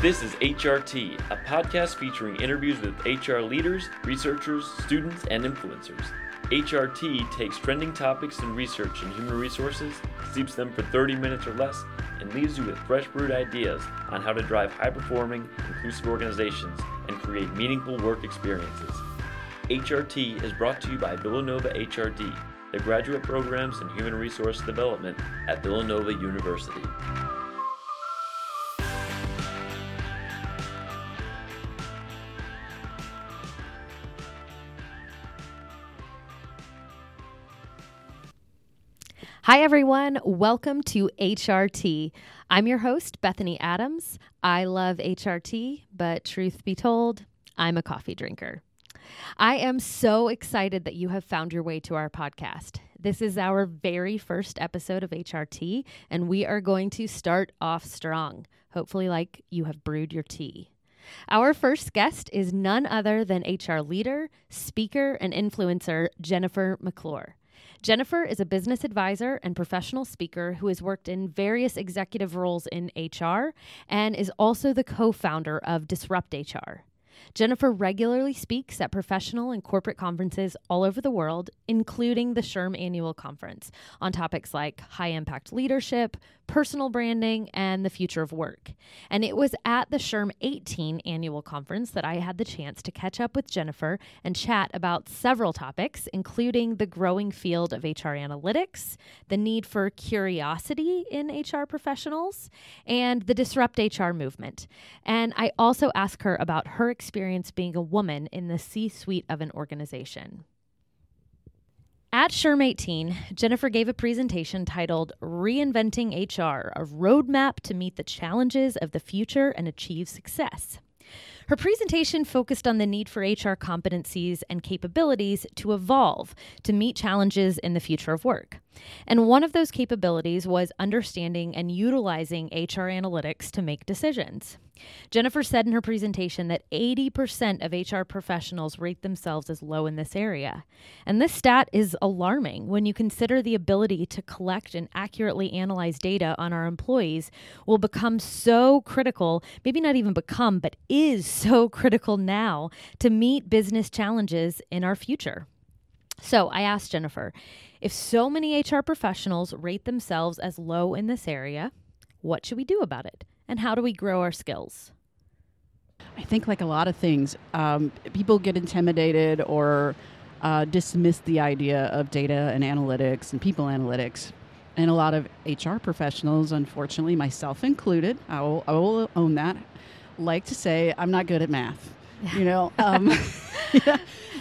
This is HRT, a podcast featuring interviews with HR leaders, researchers, students, and influencers. HRT takes trending topics and research in human resources, steeps them for 30 minutes or less, and leaves you with fresh brewed ideas on how to drive high performing, inclusive organizations and create meaningful work experiences. HRT is brought to you by Villanova HRD, the graduate programs in human resource development at Villanova University. Hi, everyone. Welcome to HRT. I'm your host, Bethany Adams. I love HRT, but truth be told, I'm a coffee drinker. I am so excited that you have found your way to our podcast. This is our very first episode of HRT, and we are going to start off strong, hopefully, like you have brewed your tea. Our first guest is none other than HR leader, speaker, and influencer Jennifer McClure. Jennifer is a business advisor and professional speaker who has worked in various executive roles in HR and is also the co founder of Disrupt HR. Jennifer regularly speaks at professional and corporate conferences all over the world, including the SHRM Annual Conference, on topics like high impact leadership, personal branding, and the future of work. And it was at the SHRM 18 Annual Conference that I had the chance to catch up with Jennifer and chat about several topics, including the growing field of HR analytics, the need for curiosity in HR professionals, and the Disrupt HR movement. And I also asked her about her experience experience being a woman in the C suite of an organization. At SHRM 18, Jennifer gave a presentation titled Reinventing HR A Roadmap to Meet the Challenges of the Future and Achieve Success. Her presentation focused on the need for HR competencies and capabilities to evolve to meet challenges in the future of work. And one of those capabilities was understanding and utilizing HR analytics to make decisions. Jennifer said in her presentation that 80% of HR professionals rate themselves as low in this area. And this stat is alarming when you consider the ability to collect and accurately analyze data on our employees will become so critical, maybe not even become, but is so critical now to meet business challenges in our future. So I asked Jennifer if so many HR professionals rate themselves as low in this area, what should we do about it? And how do we grow our skills? I think, like a lot of things, um, people get intimidated or uh, dismiss the idea of data and analytics and people analytics. And a lot of HR professionals, unfortunately, myself included, I will, I will own that, like to say, I'm not good at math. You know, um, yeah.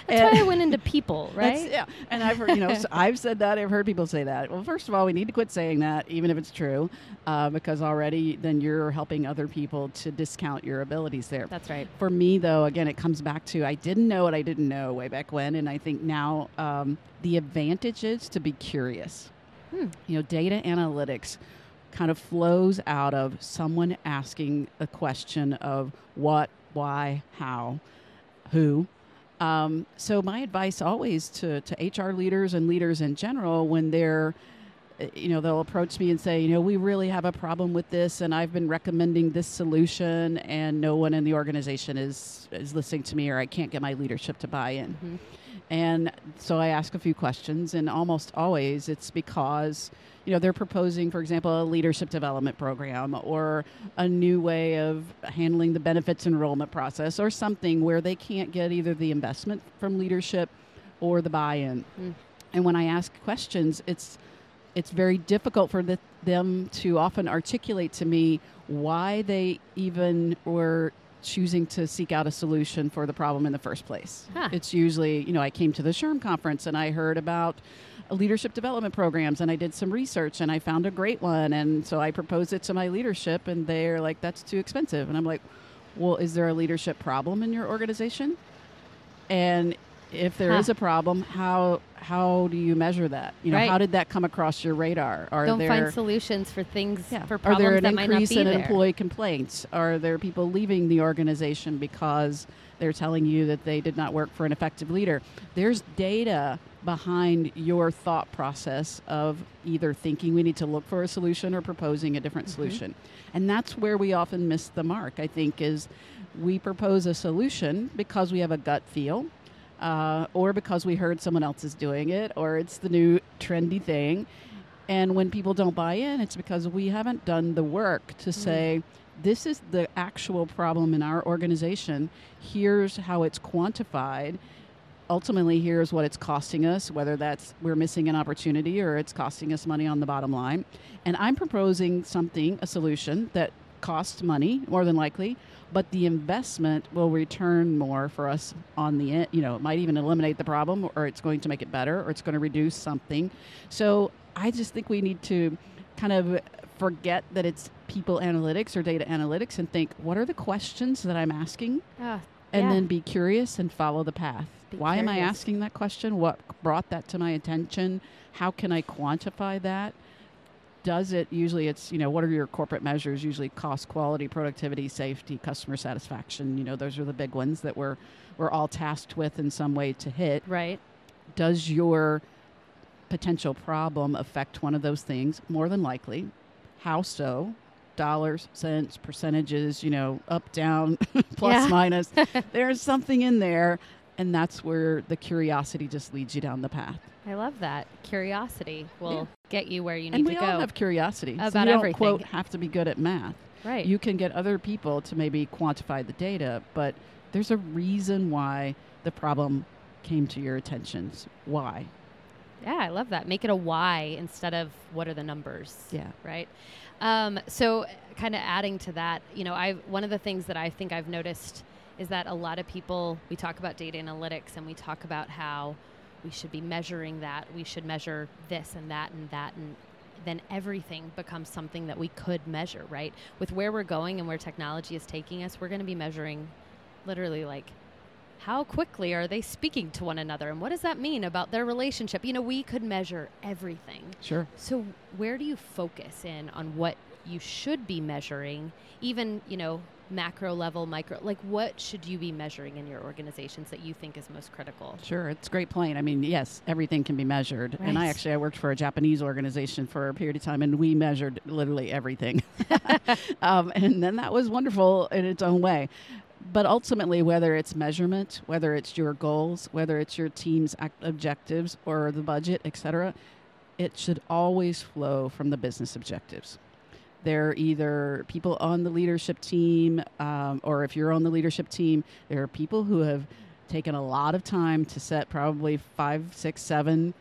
That's why I went into people, right? yeah, and I've heard, you know, I've said that. I've heard people say that. Well, first of all, we need to quit saying that, even if it's true, uh, because already then you're helping other people to discount your abilities there. That's right. For me, though, again, it comes back to I didn't know what I didn't know way back when, and I think now um, the advantage is to be curious. Hmm. You know, data analytics kind of flows out of someone asking a question of what, why, how, who, um, so my advice always to, to HR leaders and leaders in general when they're eh, you know they'll approach me and say you know we really have a problem with this and i've been recommending this solution and no one in the organization is is listening to me or i can't get my leadership to buy in mm-hmm. And so i ask a few questions and almost always it's because you know they're proposing for example a leadership development program or a new way of handling the benefits enrollment process or something where they can't get either the investment from leadership or the buy-in mm. and when i ask questions it's it's very difficult for the, them to often articulate to me why they even were choosing to seek out a solution for the problem in the first place. Huh. It's usually, you know, I came to the SHRM conference and I heard about leadership development programs and I did some research and I found a great one and so I proposed it to my leadership and they're like that's too expensive and I'm like well is there a leadership problem in your organization and if there is Huh. a problem, how how do you measure that? You know, Right. how did that come across your radar? Are Don't there find solutions for things yeah. for Are problems there an that might not increase in there. employee complaints? Are there people leaving the organization because they're telling you that they did not work for an effective leader? There's data behind your thought process of either thinking we need to look for a solution or proposing a different Mhm. solution. And that's where we often miss the mark, I think, is we propose a solution because we have a gut feel. Uh, or because we heard someone else is doing it, or it's the new trendy thing. And when people don't buy in, it's because we haven't done the work to say, this is the actual problem in our organization. Here's how it's quantified. Ultimately, here's what it's costing us, whether that's we're missing an opportunity or it's costing us money on the bottom line. And I'm proposing something, a solution that costs money, more than likely, but the investment will return more for us on the end. You know, it might even eliminate the problem, or it's going to make it better, or it's going to reduce something. So I just think we need to kind of forget that it's people analytics or data analytics and think, what are the questions that I'm asking? Ah, And Yeah. then be curious and follow the path. Be Why am I asking that question? What brought that to my attention? How can I quantify that? Does it usually it's, you know, what are your corporate measures? Usually cost, quality, productivity, safety, customer satisfaction. You know, those are the big ones that we're we're all tasked with in some way to hit right. does your potential problem affect one of those things? More than likely. How so? Dollars, cents, percentages, you know, up, down, plus, minus. There's something in there. And that's where the curiosity just leads you down the path. I love that. Curiosity will. Get you where you need to go. and we all have curiosity. so About you don't, everything. quote, have to be good at math. right. You can get other people to maybe quantify the data, but there's a reason why the problem came to your attention. Why? yeah, I love that. Make it a why instead of what are the numbers. Yeah. right? Um, so, kind of adding to that, you know, I one of the things that I think I've noticed is that a lot of people we talk about data analytics and we talk about how we should be measuring that, we should measure this and that and that and then everything becomes something that we could measure, right? With where we're going and where technology is taking us, we're going to be measuring literally like how quickly are they speaking to one another and what does that mean about their relationship? You know, we could measure everything. Sure. So, where do you focus in on what you should be measuring, even, you know, macro level, micro? Like, what should you be measuring in your organizations that you think is most critical? Sure, it's a great point. I mean, yes, everything can be measured. And I actually I worked for a Japanese organization for a period of time, and we measured literally everything. um, and then that was wonderful in its own way. But ultimately, whether it's measurement, whether it's your goals, whether it's your team's objectives or the budget, et cetera, it should always flow from the business objectives. They're either people on the leadership team, um, or if you're on the leadership team, there are people who have taken a lot of time to set probably five, six, seven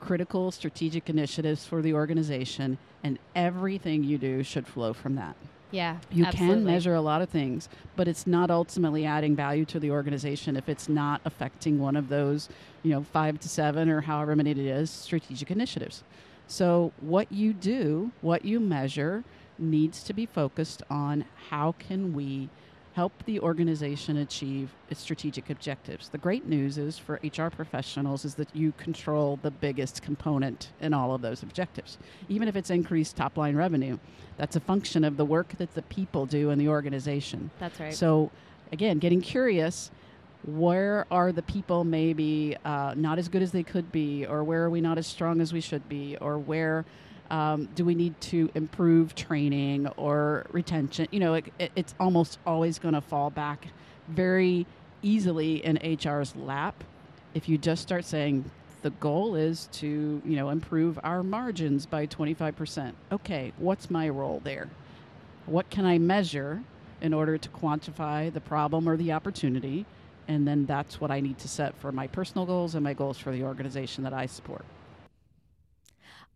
critical strategic initiatives for the organization, and everything you do should flow from that. Yeah. You absolutely. can measure a lot of things, but it's not ultimately adding value to the organization if it's not affecting one of those, you know, five to seven or however many it is strategic initiatives. So what you do, what you measure, needs to be focused on how can we help the organization achieve its strategic objectives. The great news is for HR professionals is that you control the biggest component in all of those objectives. Even if it's increased top line revenue, that's a function of the work that the people do in the organization. That's right. So, again, getting curious where are the people maybe uh, not as good as they could be, or where are we not as strong as we should be, or where um, do we need to improve training or retention? You know, it, it, it's almost always going to fall back very easily in HR's lap if you just start saying, the goal is to, you know, improve our margins by 25%. Okay, what's my role there? What can I measure in order to quantify the problem or the opportunity? And then that's what I need to set for my personal goals and my goals for the organization that I support.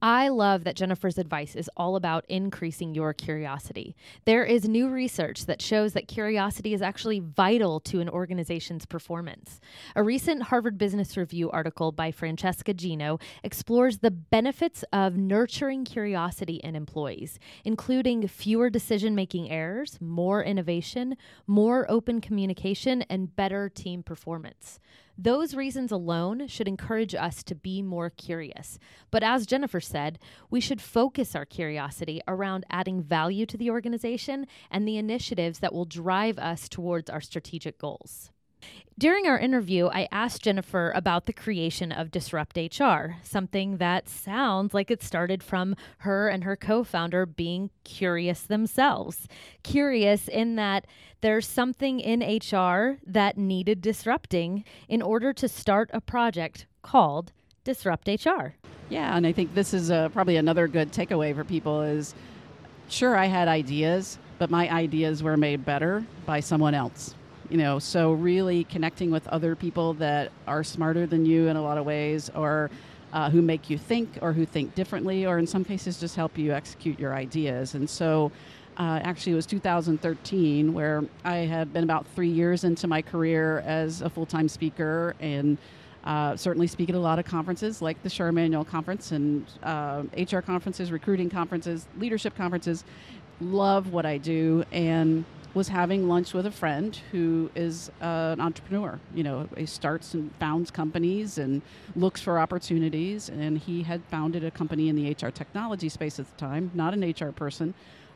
I love that Jennifer's advice is all about increasing your curiosity. There is new research that shows that curiosity is actually vital to an organization's performance. A recent Harvard Business Review article by Francesca Gino explores the benefits of nurturing curiosity in employees, including fewer decision making errors, more innovation, more open communication, and better team performance. Those reasons alone should encourage us to be more curious. But as Jennifer said, we should focus our curiosity around adding value to the organization and the initiatives that will drive us towards our strategic goals. During our interview, I asked Jennifer about the creation of Disrupt HR, something that sounds like it started from her and her co founder being curious themselves. Curious in that there's something in HR that needed disrupting in order to start a project called Disrupt HR. Yeah, and I think this is uh, probably another good takeaway for people is sure, I had ideas, but my ideas were made better by someone else you know so really connecting with other people that are smarter than you in a lot of ways or uh, who make you think or who think differently or in some cases just help you execute your ideas and so uh, actually it was 2013 where i had been about three years into my career as a full-time speaker and uh, certainly speak at a lot of conferences like the SHRM Annual Conference and uh, HR conferences, recruiting conferences, leadership conferences. Love what I do, and was having lunch with a friend who is uh, an entrepreneur. You know, he starts and founds companies and looks for opportunities. And he had founded a company in the HR technology space at the time, not an HR person,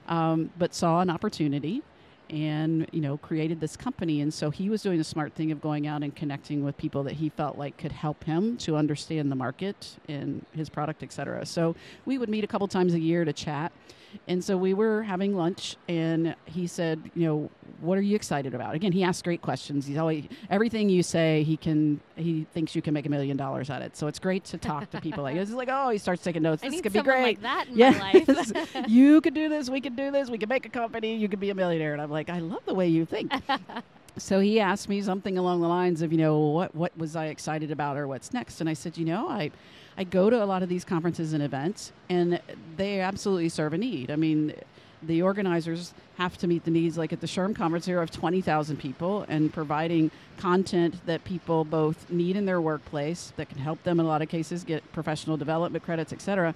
um, but saw an opportunity and you know created this company and so he was doing the smart thing of going out and connecting with people that he felt like could help him to understand the market and his product et cetera so we would meet a couple times a year to chat and so we were having lunch, and he said, "You know, what are you excited about?" Again, he asks great questions. He's always everything you say, he can. He thinks you can make a million dollars at it. So it's great to talk to people like this. He's like, "Oh," he starts taking notes. I this could be great. Like that in life. you could do this. We could do this. We could make a company. You could be a millionaire. And I'm like, I love the way you think. so he asked me something along the lines of, you know, what what was I excited about or what's next? And I said, you know, I I go to a lot of these conferences and events, and they absolutely serve a need. I mean, the organizers have to meet the needs, like at the SHRM conference here of 20,000 people, and providing content that people both need in their workplace that can help them in a lot of cases get professional development credits, etc.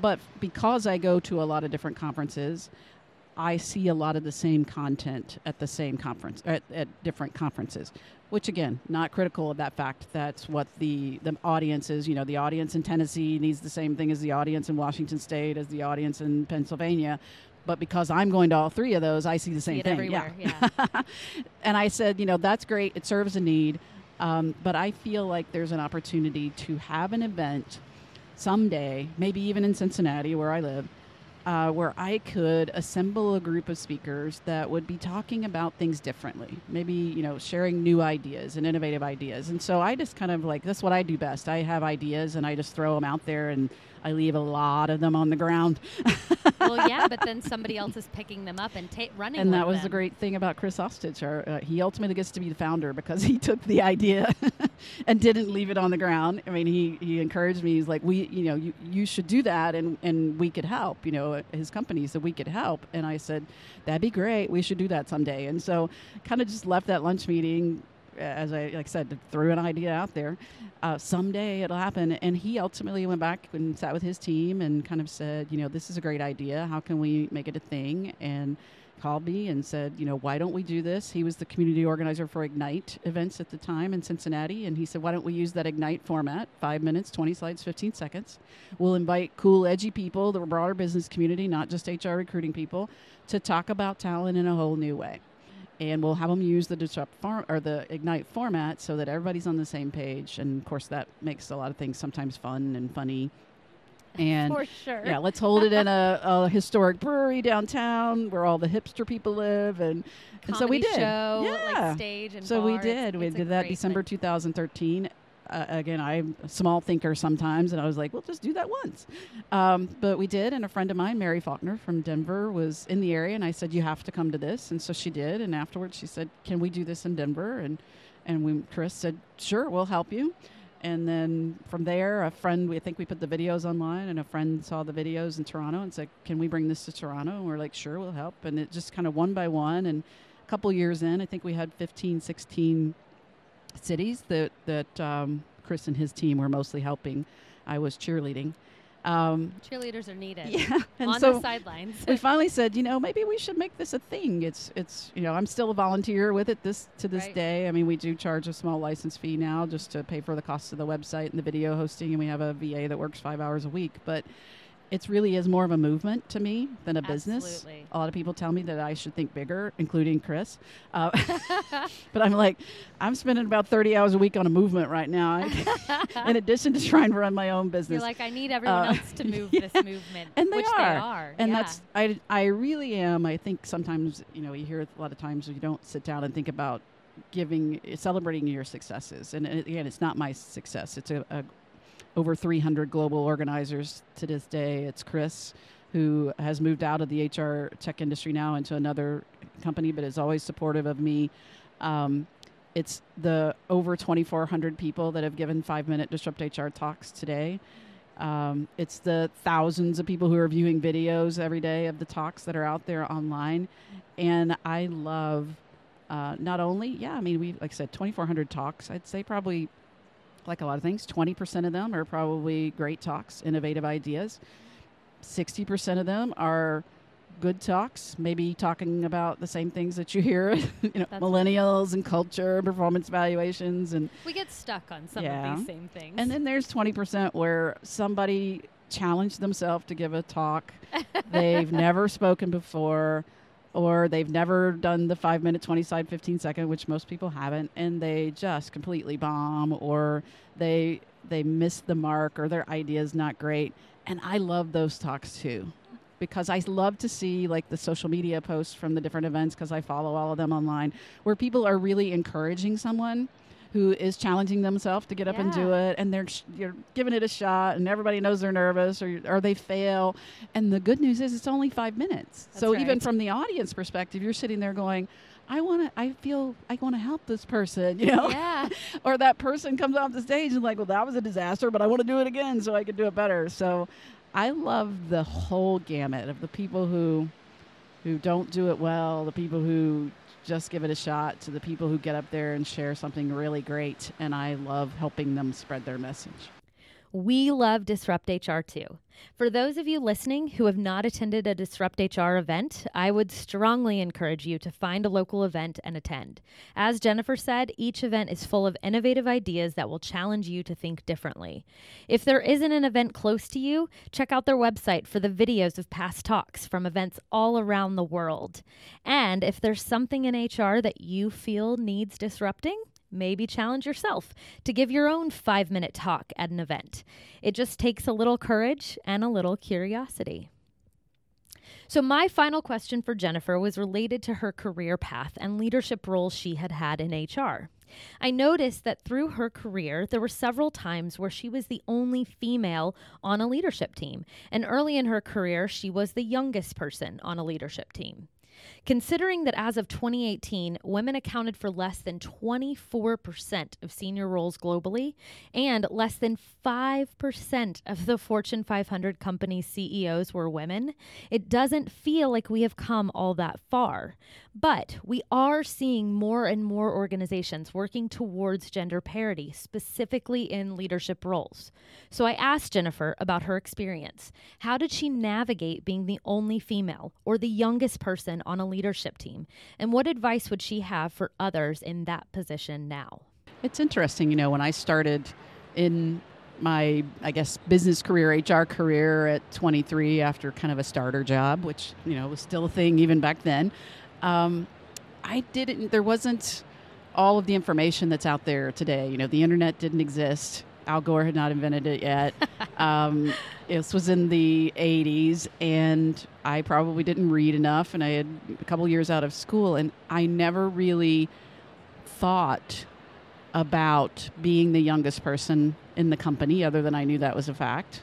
But because I go to a lot of different conferences, I see a lot of the same content at the same conference at, at different conferences which again not critical of that fact that's what the the audience is you know the audience in tennessee needs the same thing as the audience in washington state as the audience in pennsylvania but because i'm going to all three of those i see the same see thing everywhere. yeah, yeah. and i said you know that's great it serves a need um, but i feel like there's an opportunity to have an event someday maybe even in cincinnati where i live uh, where I could assemble a group of speakers that would be talking about things differently, maybe you know sharing new ideas and innovative ideas. And so I just kind of like that's what I do best. I have ideas and I just throw them out there and I leave a lot of them on the ground. well, yeah, but then somebody else is picking them up and ta- running. And that was them. the great thing about Chris Ostoich. Our, uh, he ultimately gets to be the founder because he took the idea and didn't leave it on the ground. I mean, he, he encouraged me. He's like, we, you know, you, you should do that, and and we could help. You know, his company said we could help, and I said, that'd be great. We should do that someday. And so, kind of just left that lunch meeting as I like said, threw an idea out there. Uh, someday it'll happen. And he ultimately went back and sat with his team and kind of said, you know, this is a great idea. How can we make it a thing? And called me and said, you know, why don't we do this? He was the community organizer for Ignite events at the time in Cincinnati. And he said, why don't we use that Ignite format? Five minutes, 20 slides, 15 seconds. We'll invite cool, edgy people, the broader business community, not just HR recruiting people, to talk about talent in a whole new way and we'll have them use the disrupt form or the ignite format so that everybody's on the same page and of course that makes a lot of things sometimes fun and funny. And for sure. yeah let's hold it in a, a, historic brewery downtown where all the hipster people live and and so we did. show, yeah. like stage and so bar. we did. It's, we it's did that december thing. 2013 uh, again, I'm a small thinker sometimes, and I was like, "We'll just do that once." Um, but we did, and a friend of mine, Mary Faulkner from Denver, was in the area, and I said, "You have to come to this," and so she did. And afterwards, she said, "Can we do this in Denver?" And and we, Chris said, "Sure, we'll help you." And then from there, a friend, we think we put the videos online, and a friend saw the videos in Toronto and said, "Can we bring this to Toronto?" And we're like, "Sure, we'll help." And it just kind of one by one, and a couple years in, I think we had 15, 16 cities that that um, Chris and his team were mostly helping. I was cheerleading. Um, Cheerleaders are needed. yeah, and on so the sidelines. we finally said, you know, maybe we should make this a thing. It's it's you know, I'm still a volunteer with it this to this Right. day. I mean, we do charge a small license fee now just to pay for the cost of the website and the video hosting, and we have a VA that works five hours a week. But it's really is more of a movement to me than a business. Absolutely. A lot of people tell me that I should think bigger, including Chris. Uh, but I'm like, I'm spending about 30 hours a week on a movement right now, in addition to trying to run my own business. You're like, I need everyone Uh, else to move yeah. this movement, and they which are. they are. and yeah. that's I, I really am i think sometimes you know you hear a lot of times you don't sit down and think about giving celebrating your successes and it- again it's not my success it's a, a over 300 global organizers to this day it's chris who has moved out of the hr tech industry now into another company but is always supportive of me um, it's the over 2400 people that have given five minute disrupt hr talks today um, it's the thousands of people who are viewing videos every day of the talks that are out there online. And I love uh, not only, yeah, I mean, we, like I said, 2,400 talks. I'd say probably, like a lot of things, 20% of them are probably great talks, innovative ideas. 60% of them are good talks, maybe talking about the same things that you hear, you know, That's- millennials and culture, performance evaluations, and we get stuck on some Yeah. of these same things. and then there's 20% where somebody challenged themselves to give a talk. they've never spoken before, or they've never done the five minute, 20 side, 15 second, which most people haven't, and they just completely bomb, or they they miss the mark, or their idea is not great. And I love those talks too. Because I love to see like the social media posts from the different events because I follow all of them online where people are really encouraging someone who is challenging themselves to get up and do it and they're sh- you're giving it a shot and everybody knows they're nervous or or they fail. And the good news is it's only 5 minutes. That's so even from the audience perspective you're sitting there going I want to I feel I want to help this person you know? Yeah, or that person comes off the stage and like well that was a disaster but I want to do it again so I can do it better. So I love the whole gamut of the people who who don't do it well, the people who just give it a shot, to the people who get up there and share something really great. And I love helping them spread their message. We love Disrupt HR too. For those of you listening who have not attended a Disrupt HR event, I would strongly encourage you to find a local event and attend. As Jennifer said, each event is full of innovative ideas that will challenge you to think differently. If there isn't an event close to you, check out their website for the videos of past talks from events all around the world. And if there's something in HR that you feel needs disrupting, maybe challenge yourself to give your own five minute talk at an event. It just takes a little courage and a little curiosity. So, my final question for Jennifer was related to her career path and leadership roles she had had in HR. I noticed that through her career, there were several times where she was the only female on a leadership team. And early in her career, she was the youngest person on a leadership team. Considering that as of 2018, women accounted for less than 24% of senior roles globally and less than 5% of the Fortune 500 company CEOs were women, it doesn't feel like we have come all that far. But we are seeing more and more organizations working towards gender parity, specifically in leadership roles. So I asked Jennifer about her experience. How did she navigate being the only female or the youngest person on a leadership team? And what advice would she have for others in that position now? It's interesting, you know, when I started in my, I guess, business career, HR career at 23 after kind of a starter job, which, you know, was still a thing even back then. Um, I didn't, there wasn't all of the information that's out there today. You know, the internet didn't exist. Al Gore had not invented it yet. um, this was in the 80s, and I probably didn't read enough, and I had a couple years out of school, and I never really thought about being the youngest person in the company, other than I knew that was a fact.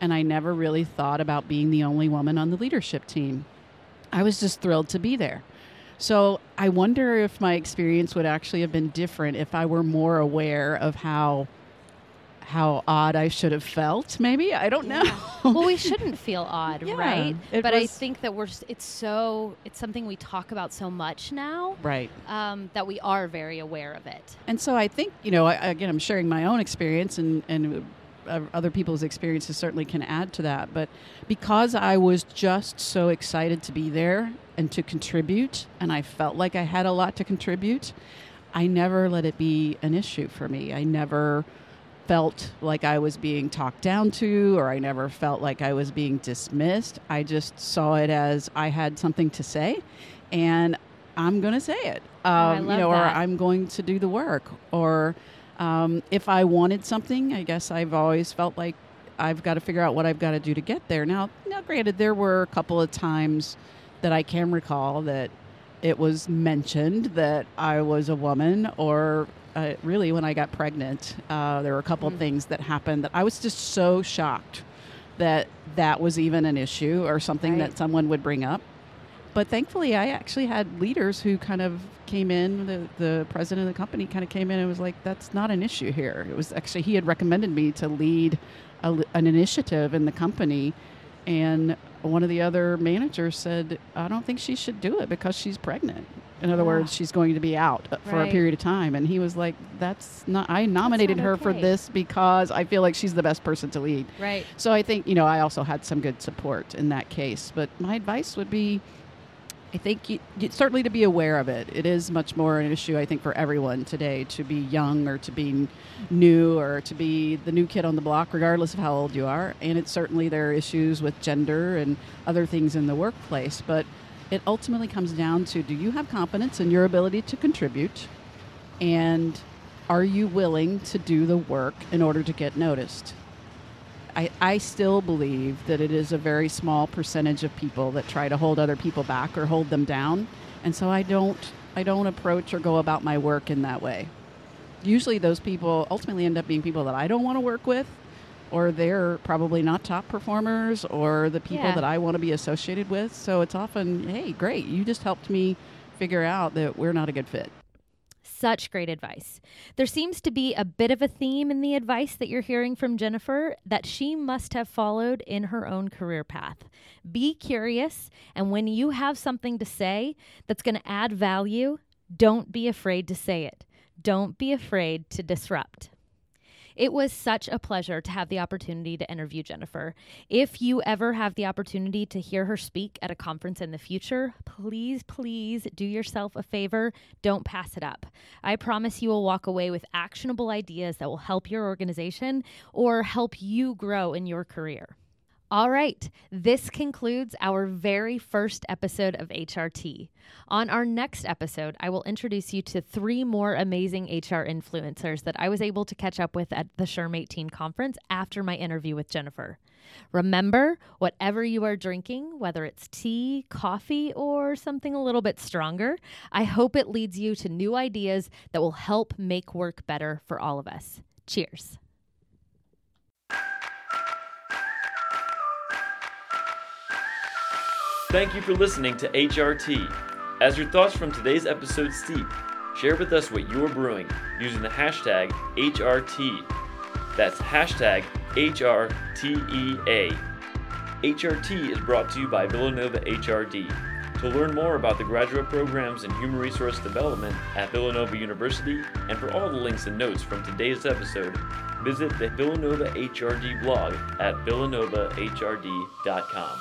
And I never really thought about being the only woman on the leadership team. I was just thrilled to be there. So I wonder if my experience would actually have been different if I were more aware of how how odd I should have felt. Maybe I don't know. well, we shouldn't feel odd, Yeah, right? But I think that we're it's so it's something we talk about so much now right. um, that we are very aware of it. And so I think, you know, I, again, I'm sharing my own experience and, and uh, other people's experiences certainly can add to that. But because I was just so excited to be there and to contribute, and I felt like I had a lot to contribute, I never let it be an issue for me. I never felt like I was being talked down to or I never felt like I was being dismissed. I just saw it as I had something to say and I'm going to say it. Um, you know, that. or I'm going to do the work. Or um, if I wanted something, I guess I've always felt like I've got to figure out what I've got to do to get there. Now, now, granted, there were a couple of times that I can recall that it was mentioned that I was a woman or uh, really when I got pregnant, uh, there were a couple mm. of things that happened that I was just so shocked that that was even an issue or something right. that someone would bring up. But thankfully, I actually had leaders who kind of came in. The, the president of the company kind of came in and was like, "That's not an issue here." It was actually he had recommended me to lead a, an initiative in the company, and one of the other managers said, "I don't think she should do it because she's pregnant." In other words, she's going to be out uh, for right. a period of time. And he was like, "That's not. I nominated not her okay. for this because I feel like she's the best person to lead." Right. So I think you know I also had some good support in that case. But my advice would be, I think you, certainly to be aware of it. It is much more an issue I think for everyone today to be young or to be new or to be the new kid on the block, regardless of how old you are. And it's certainly there are issues with gender and other things in the workplace, but it ultimately comes down to do you have confidence in your ability to contribute? And are you willing to do the work in order to get noticed? I, I still believe that it is a very small percentage of people that try to hold other people back or hold them down. And so I don't I don't approach or go about my work in that way. Usually those people ultimately end up being people that I don't want to work with or they're probably not top performers or the people yeah. that I want to be associated with. So it's often, hey, great, you just helped me figure out that we're not a good fit. Such great advice. There seems to be a bit of a theme in the advice that you're hearing from Jennifer that she must have followed in her own career path. Be curious, and when you have something to say that's going to add value, don't be afraid to say it. Don't be afraid to disrupt. It was such a pleasure to have the opportunity to interview Jennifer. If you ever have the opportunity to hear her speak at a conference in the future, please, please do yourself a favor. Don't pass it up. I promise you will walk away with actionable ideas that will help your organization or help you grow in your career. All right, this concludes our very first episode of HRT. On our next episode, I will introduce you to three more amazing HR influencers that I was able to catch up with at the SHRM 18 conference after my interview with Jennifer. Remember, whatever you are drinking, whether it's tea, coffee, or something a little bit stronger, I hope it leads you to new ideas that will help make work better for all of us. Cheers. Thank you for listening to HRT. As your thoughts from today's episode steep, share with us what you're brewing using the hashtag HRT. That's hashtag HRTEA. HRT is brought to you by Villanova HRD. To learn more about the graduate programs in human resource development at Villanova University and for all the links and notes from today's episode, visit the Villanova HRD blog at villanovahrd.com.